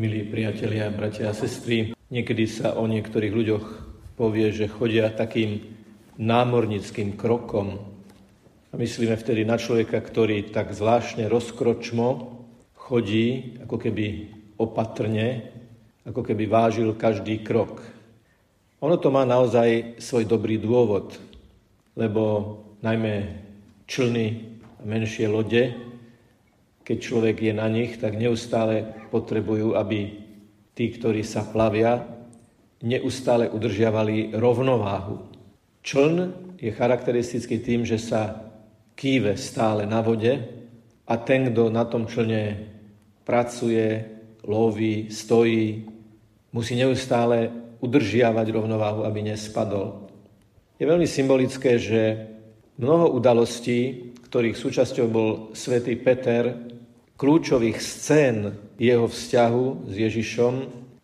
Milí priatelia, bratia a sestry, niekedy sa o niektorých ľuďoch povie, že chodia takým námornickým krokom. A myslíme vtedy na človeka, ktorý tak zvláštne rozkročmo chodí, ako keby opatrne, ako keby vážil každý krok. Ono to má naozaj svoj dobrý dôvod, lebo najmä člny a menšie lode keď človek je na nich, tak neustále potrebujú, aby tí, ktorí sa plavia, neustále udržiavali rovnováhu. Čln je charakteristický tým, že sa kýve stále na vode a ten, kto na tom člne pracuje, loví, stojí, musí neustále udržiavať rovnováhu, aby nespadol. Je veľmi symbolické, že mnoho udalostí, ktorých súčasťou bol svätý Peter, kľúčových scén jeho vzťahu s Ježišom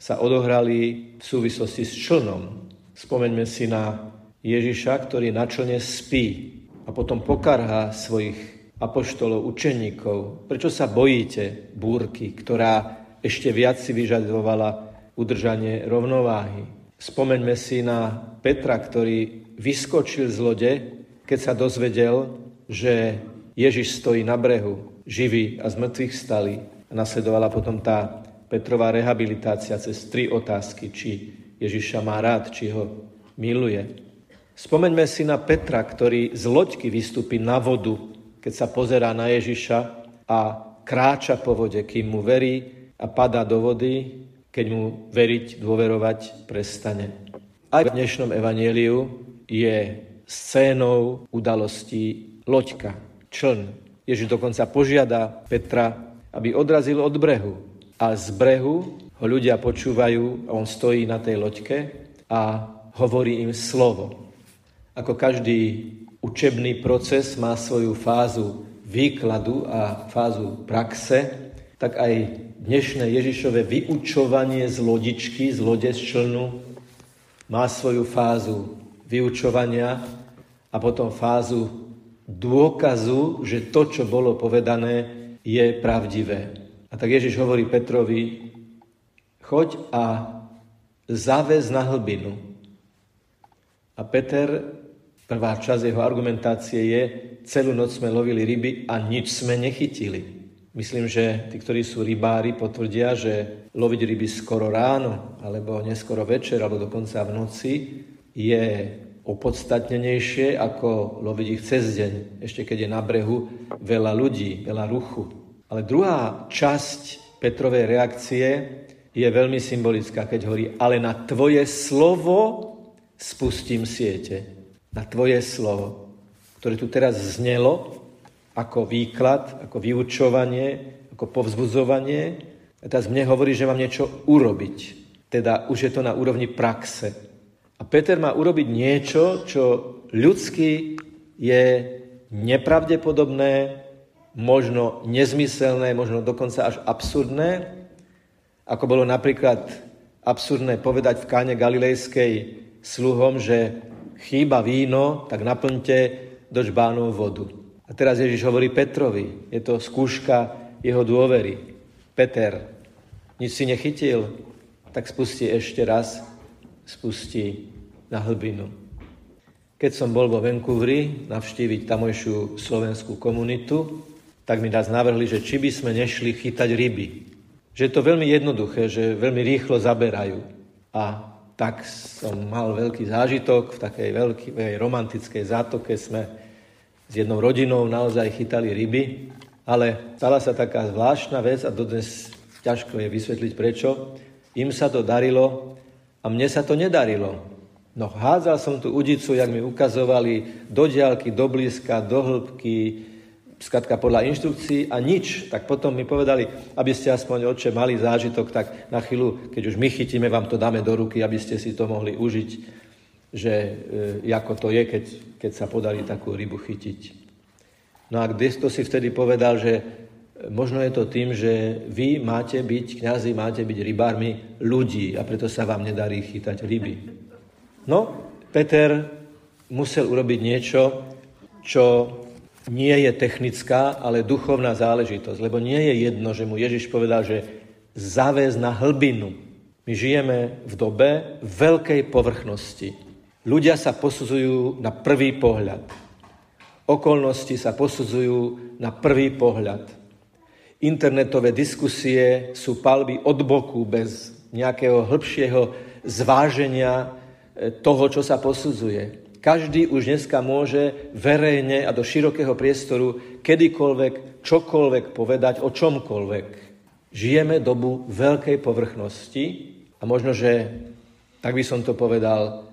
sa odohrali v súvislosti s člnom. Spomeňme si na Ježiša, ktorý na člne spí a potom pokarhá svojich apoštolov, učeníkov. Prečo sa bojíte búrky, ktorá ešte viac si vyžadovala udržanie rovnováhy? Spomeňme si na Petra, ktorý vyskočil z lode, keď sa dozvedel, že Ježiš stojí na brehu živí a z mŕtvych stali. A nasledovala potom tá Petrová rehabilitácia cez tri otázky, či Ježiša má rád, či ho miluje. Spomeňme si na Petra, ktorý z loďky vystúpi na vodu, keď sa pozerá na Ježiša a kráča po vode, kým mu verí a padá do vody, keď mu veriť, dôverovať prestane. Aj v dnešnom evanieliu je scénou udalostí loďka, čln, Ježiš dokonca požiada Petra, aby odrazil od brehu. A z brehu ho ľudia počúvajú, on stojí na tej loďke a hovorí im slovo. Ako každý učebný proces má svoju fázu výkladu a fázu praxe, tak aj dnešné Ježišové vyučovanie z lodičky, z lode, z člnu, má svoju fázu vyučovania a potom fázu dôkazu, že to, čo bolo povedané, je pravdivé. A tak Ježiš hovorí Petrovi, choď a zavez na hlbinu. A Peter, prvá časť jeho argumentácie je, celú noc sme lovili ryby a nič sme nechytili. Myslím, že tí, ktorí sú rybári, potvrdia, že loviť ryby skoro ráno, alebo neskoro večer, alebo dokonca v noci, je opodstatnenejšie ako loviť ich cez deň, ešte keď je na brehu veľa ľudí, veľa ruchu. Ale druhá časť Petrovej reakcie je veľmi symbolická, keď hovorí, ale na tvoje slovo spustím siete. Na tvoje slovo, ktoré tu teraz znelo ako výklad, ako vyučovanie, ako povzbudzovanie. A teraz mne hovorí, že mám niečo urobiť. Teda už je to na úrovni praxe. A Peter má urobiť niečo, čo ľudsky je nepravdepodobné, možno nezmyselné, možno dokonca až absurdné, ako bolo napríklad absurdné povedať v káne galilejskej sluhom, že chýba víno, tak naplňte do žbánov vodu. A teraz Ježiš hovorí Petrovi, je to skúška jeho dôvery. Peter, nič si nechytil, tak spusti ešte raz spustí na hlbinu. Keď som bol vo Vancouveri navštíviť tamojšiu slovenskú komunitu, tak mi raz navrhli, že či by sme nešli chytať ryby. Že je to veľmi jednoduché, že veľmi rýchlo zaberajú. A tak som mal veľký zážitok, v takej veľkej romantickej zátoke sme s jednou rodinou naozaj chytali ryby, ale stala sa taká zvláštna vec a dodnes ťažko je vysvetliť prečo. Im sa to darilo a mne sa to nedarilo. No hádzal som tú udicu, jak mi ukazovali, do diálky, do blízka, do hĺbky, skratka podľa inštrukcií a nič. Tak potom mi povedali, aby ste aspoň oče mali zážitok, tak na chvíľu, keď už my chytíme, vám to dáme do ruky, aby ste si to mohli užiť, že e, ako to je, keď, keď sa podarí takú rybu chytiť. No a kde to si vtedy povedal, že Možno je to tým, že vy máte byť, kňazi máte byť rybármi ľudí a preto sa vám nedarí chytať ryby. No, Peter musel urobiť niečo, čo nie je technická, ale duchovná záležitosť. Lebo nie je jedno, že mu Ježiš povedal, že zaviesť na hlbinu. My žijeme v dobe veľkej povrchnosti. Ľudia sa posudzujú na prvý pohľad. Okolnosti sa posudzujú na prvý pohľad. Internetové diskusie sú palby od boku bez nejakého hĺbšieho zváženia e, toho, čo sa posudzuje. Každý už dneska môže verejne a do širokého priestoru kedykoľvek, čokoľvek povedať o čomkoľvek. Žijeme dobu veľkej povrchnosti a možno, že, tak by som to povedal,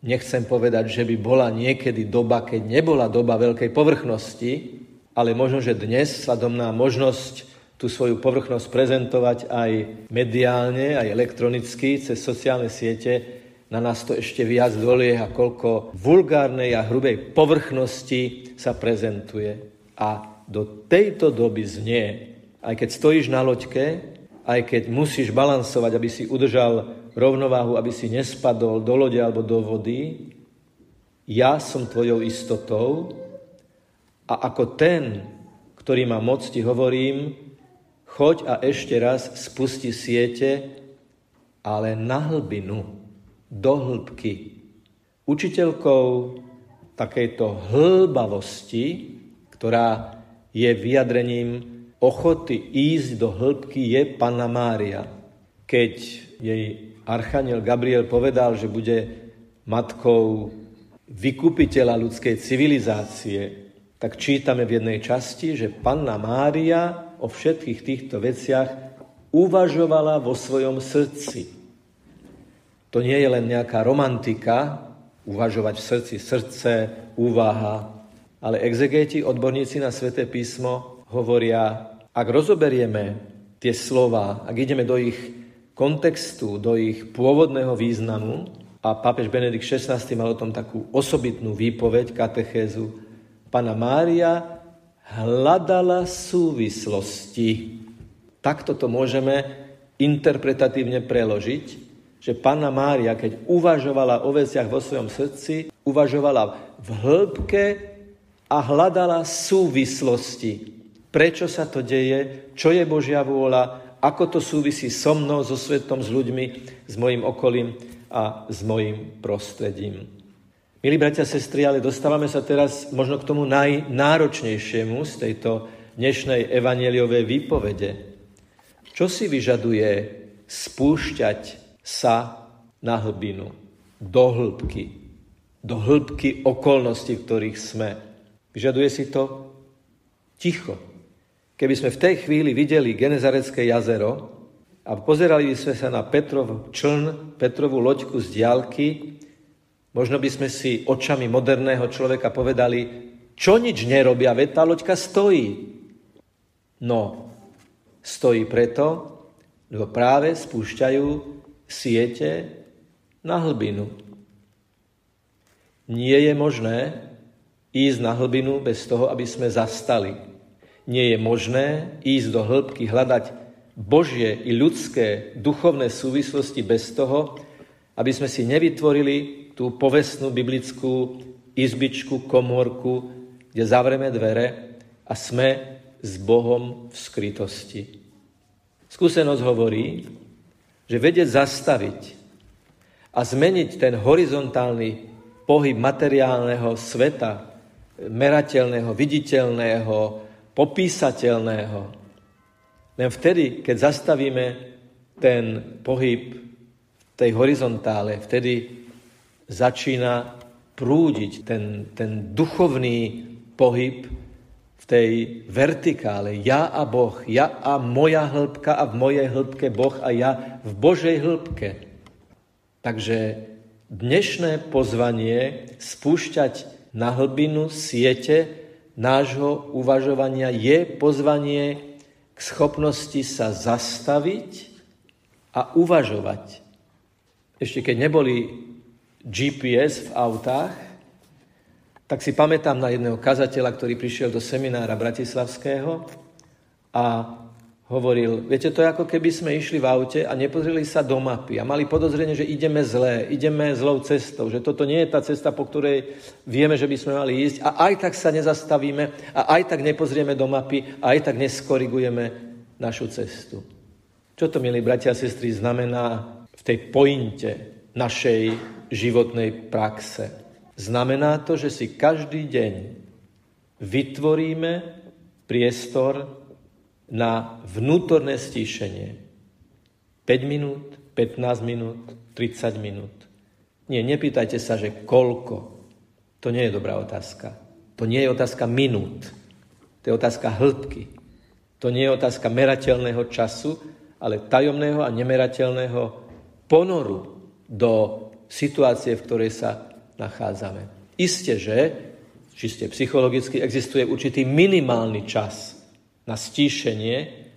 nechcem povedať, že by bola niekedy doba, keď nebola doba veľkej povrchnosti, ale možno, že dnes, vzhľadom na možnosť tú svoju povrchnosť prezentovať aj mediálne, aj elektronicky, cez sociálne siete, na nás to ešte viac dolie a koľko vulgárnej a hrubej povrchnosti sa prezentuje. A do tejto doby znie, aj keď stojíš na loďke, aj keď musíš balansovať, aby si udržal rovnováhu, aby si nespadol do lode alebo do vody, ja som tvojou istotou a ako ten, ktorý má moc, ti hovorím, choď a ešte raz spusti siete, ale na hlbinu, do hĺbky. Učiteľkou takejto hlbavosti, ktorá je vyjadrením ochoty ísť do hĺbky, je Panna Mária. Keď jej archaniel Gabriel povedal, že bude matkou vykupiteľa ľudskej civilizácie, tak čítame v jednej časti, že Panna Mária o všetkých týchto veciach uvažovala vo svojom srdci. To nie je len nejaká romantika, uvažovať v srdci, srdce, úvaha, ale exegeti, odborníci na sväté písmo hovoria, ak rozoberieme tie slova, ak ideme do ich kontextu, do ich pôvodného významu, a pápež Benedikt XVI mal o tom takú osobitnú výpoveď, katechézu, Pana Mária hľadala súvislosti. Takto to môžeme interpretatívne preložiť, že Panna Mária, keď uvažovala o veciach vo svojom srdci, uvažovala v hĺbke a hľadala súvislosti. Prečo sa to deje, čo je Božia vôľa, ako to súvisí so mnou, so svetom, s ľuďmi, s mojim okolím a s mojim prostredím. Milí bratia a sestry, ale dostávame sa teraz možno k tomu najnáročnejšiemu z tejto dnešnej evanieliovej výpovede. Čo si vyžaduje spúšťať sa na hlbinu, do hĺbky, do hĺbky okolností, v ktorých sme. Vyžaduje si to ticho. Keby sme v tej chvíli videli Genezarecké jazero a pozerali by sme sa na Petrov čln, Petrovú loďku z diálky, možno by sme si očami moderného človeka povedali, čo nič nerobia, veď tá loďka stojí. No, stojí preto, lebo práve spúšťajú siete na hlbinu. Nie je možné, ísť na hlbinu bez toho, aby sme zastali. Nie je možné ísť do hĺbky, hľadať Božie i ľudské duchovné súvislosti bez toho, aby sme si nevytvorili tú povestnú biblickú izbičku, komórku, kde zavreme dvere a sme s Bohom v skrytosti. Skúsenosť hovorí, že vedieť zastaviť a zmeniť ten horizontálny pohyb materiálneho sveta, merateľného, viditeľného, popísateľného. Len vtedy, keď zastavíme ten pohyb v tej horizontále, vtedy začína prúdiť ten, ten duchovný pohyb v tej vertikále. Ja a Boh, ja a moja hĺbka a v mojej hĺbke Boh a ja v Božej hĺbke. Takže dnešné pozvanie spúšťať na hlbinu siete nášho uvažovania je pozvanie k schopnosti sa zastaviť a uvažovať. Ešte keď neboli GPS v autách, tak si pamätám na jedného kazateľa, ktorý prišiel do seminára Bratislavského a hovoril, viete, to je ako keby sme išli v aute a nepozreli sa do mapy a mali podozrenie, že ideme zlé, ideme zlou cestou, že toto nie je tá cesta, po ktorej vieme, že by sme mali ísť a aj tak sa nezastavíme a aj tak nepozrieme do mapy a aj tak neskorigujeme našu cestu. Čo to, milí bratia a sestry, znamená v tej pointe našej životnej praxe? Znamená to, že si každý deň vytvoríme priestor na vnútorné stíšenie. 5 minút, 15 minút, 30 minút. Nie, nepýtajte sa, že koľko. To nie je dobrá otázka. To nie je otázka minút. To je otázka hĺbky. To nie je otázka merateľného času, ale tajomného a nemerateľného ponoru do situácie, v ktorej sa nachádzame. Isté, že čiste psychologicky existuje určitý minimálny čas na stíšenie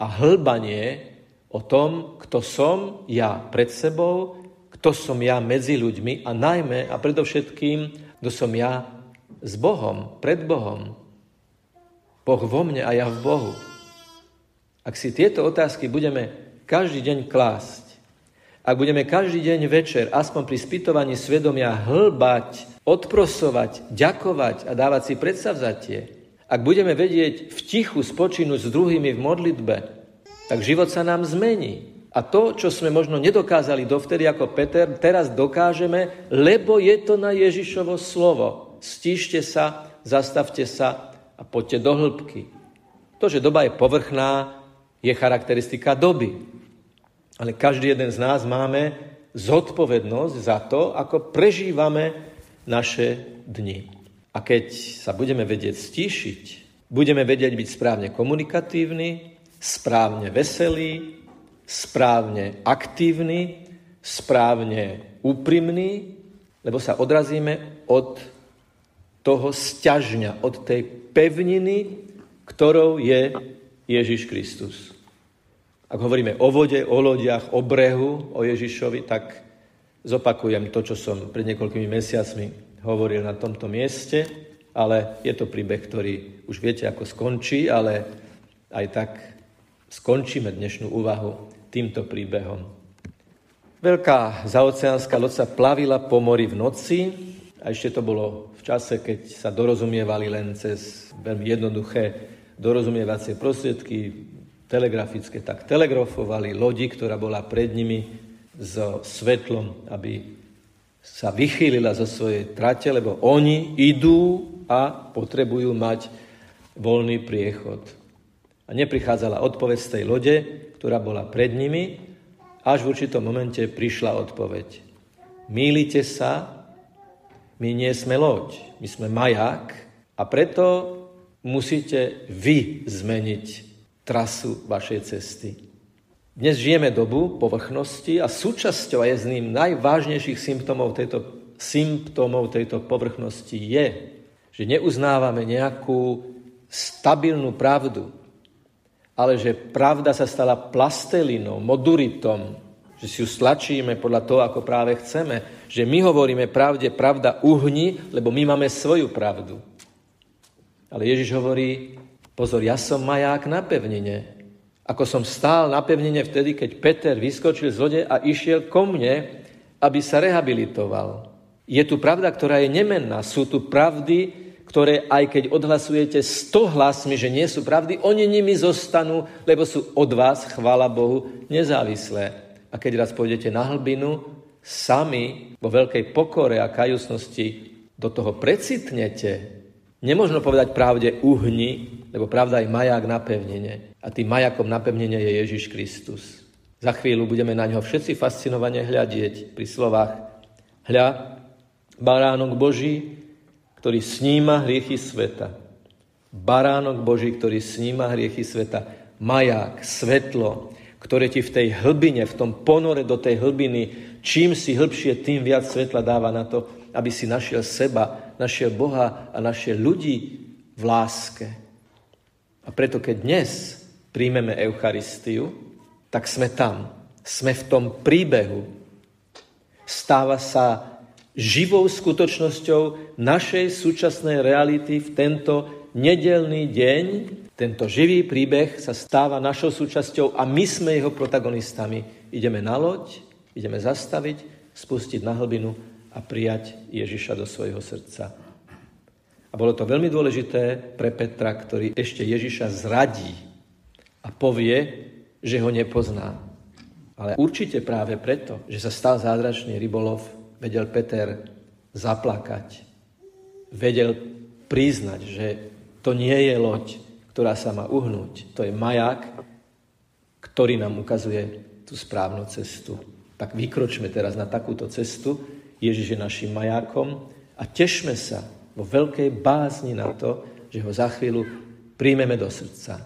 a hlbanie o tom, kto som ja pred sebou, kto som ja medzi ľuďmi a najmä a predovšetkým, kto som ja s Bohom, pred Bohom. Boh vo mne a ja v Bohu. Ak si tieto otázky budeme každý deň klásť, ak budeme každý deň večer, aspoň pri spytovaní svedomia, hlbať, odprosovať, ďakovať a dávať si predsavzatie, ak budeme vedieť v tichu spočinúť s druhými v modlitbe, tak život sa nám zmení. A to, čo sme možno nedokázali dovtedy ako Peter, teraz dokážeme, lebo je to na Ježišovo slovo. Stíšte sa, zastavte sa a poďte do hĺbky. To, že doba je povrchná, je charakteristika doby. Ale každý jeden z nás máme zodpovednosť za to, ako prežívame naše dni. A keď sa budeme vedieť stíšiť, budeme vedieť byť správne komunikatívni, správne veselí, správne aktívni, správne úprimní, lebo sa odrazíme od toho sťažňa, od tej pevniny, ktorou je Ježiš Kristus. Ak hovoríme o vode, o lodiach, o brehu, o Ježišovi, tak zopakujem to, čo som pred niekoľkými mesiacmi hovoril na tomto mieste, ale je to príbeh, ktorý už viete, ako skončí, ale aj tak skončíme dnešnú úvahu týmto príbehom. Veľká zaoceánska loď sa plavila po mori v noci a ešte to bolo v čase, keď sa dorozumievali len cez veľmi jednoduché dorozumievacie prostriedky, telegrafické, tak telegrafovali lodi, ktorá bola pred nimi so svetlom, aby sa vychýlila zo svojej trate, lebo oni idú a potrebujú mať voľný priechod. A neprichádzala odpoveď z tej lode, ktorá bola pred nimi, až v určitom momente prišla odpoveď. Mýlite sa, my nie sme loď, my sme maják a preto musíte vy zmeniť trasu vašej cesty. Dnes žijeme dobu povrchnosti a súčasťou a je z ním najvážnejších symptómov tejto, symptómov tejto povrchnosti je, že neuznávame nejakú stabilnú pravdu, ale že pravda sa stala plastelínou, moduritom, že si ju stlačíme podľa toho, ako práve chceme, že my hovoríme pravde, pravda uhni, lebo my máme svoju pravdu. Ale Ježiš hovorí, pozor, ja som maják na pevnine, ako som stál na pevnine vtedy, keď Peter vyskočil z lode a išiel ko mne, aby sa rehabilitoval. Je tu pravda, ktorá je nemenná. Sú tu pravdy, ktoré aj keď odhlasujete sto hlasmi, že nie sú pravdy, oni nimi zostanú, lebo sú od vás, chvála Bohu, nezávislé. A keď raz pôjdete na hlbinu, sami vo veľkej pokore a kajusnosti do toho precitnete, Nemôžno povedať pravde uhni, lebo pravda je maják na pevnenie. A tým majakom na pevnenie je Ježiš Kristus. Za chvíľu budeme na ňo všetci fascinovane hľadieť pri slovách Hľa, baránok Boží, ktorý sníma hriechy sveta. Baránok Boží, ktorý sníma hriechy sveta. Maják, svetlo, ktoré ti v tej hlbine, v tom ponore do tej hlbiny, čím si hĺbšie, tým viac svetla dáva na to, aby si našiel seba, našiel Boha a našiel ľudí v láske. A preto, keď dnes príjmeme Eucharistiu, tak sme tam. Sme v tom príbehu. Stáva sa živou skutočnosťou našej súčasnej reality v tento nedelný deň. Tento živý príbeh sa stáva našou súčasťou a my sme jeho protagonistami. Ideme na loď, ideme zastaviť, spustiť na hlbinu a prijať Ježiša do svojho srdca. A bolo to veľmi dôležité pre Petra, ktorý ešte Ježiša zradí a povie, že ho nepozná. Ale určite práve preto, že sa stal zázračný rybolov, vedel Peter zaplakať. Vedel priznať, že to nie je loď, ktorá sa má uhnúť. To je maják, ktorý nám ukazuje tú správnu cestu. Tak vykročme teraz na takúto cestu. Ježiš je našim majákom a tešme sa vo veľkej bázni na to, že ho za chvíľu príjmeme do srdca.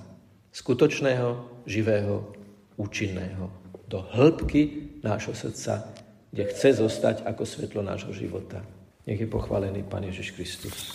Skutočného, živého, účinného. Do hĺbky nášho srdca, kde chce zostať ako svetlo nášho života. Nech je pochválený Pán Ježiš Kristus.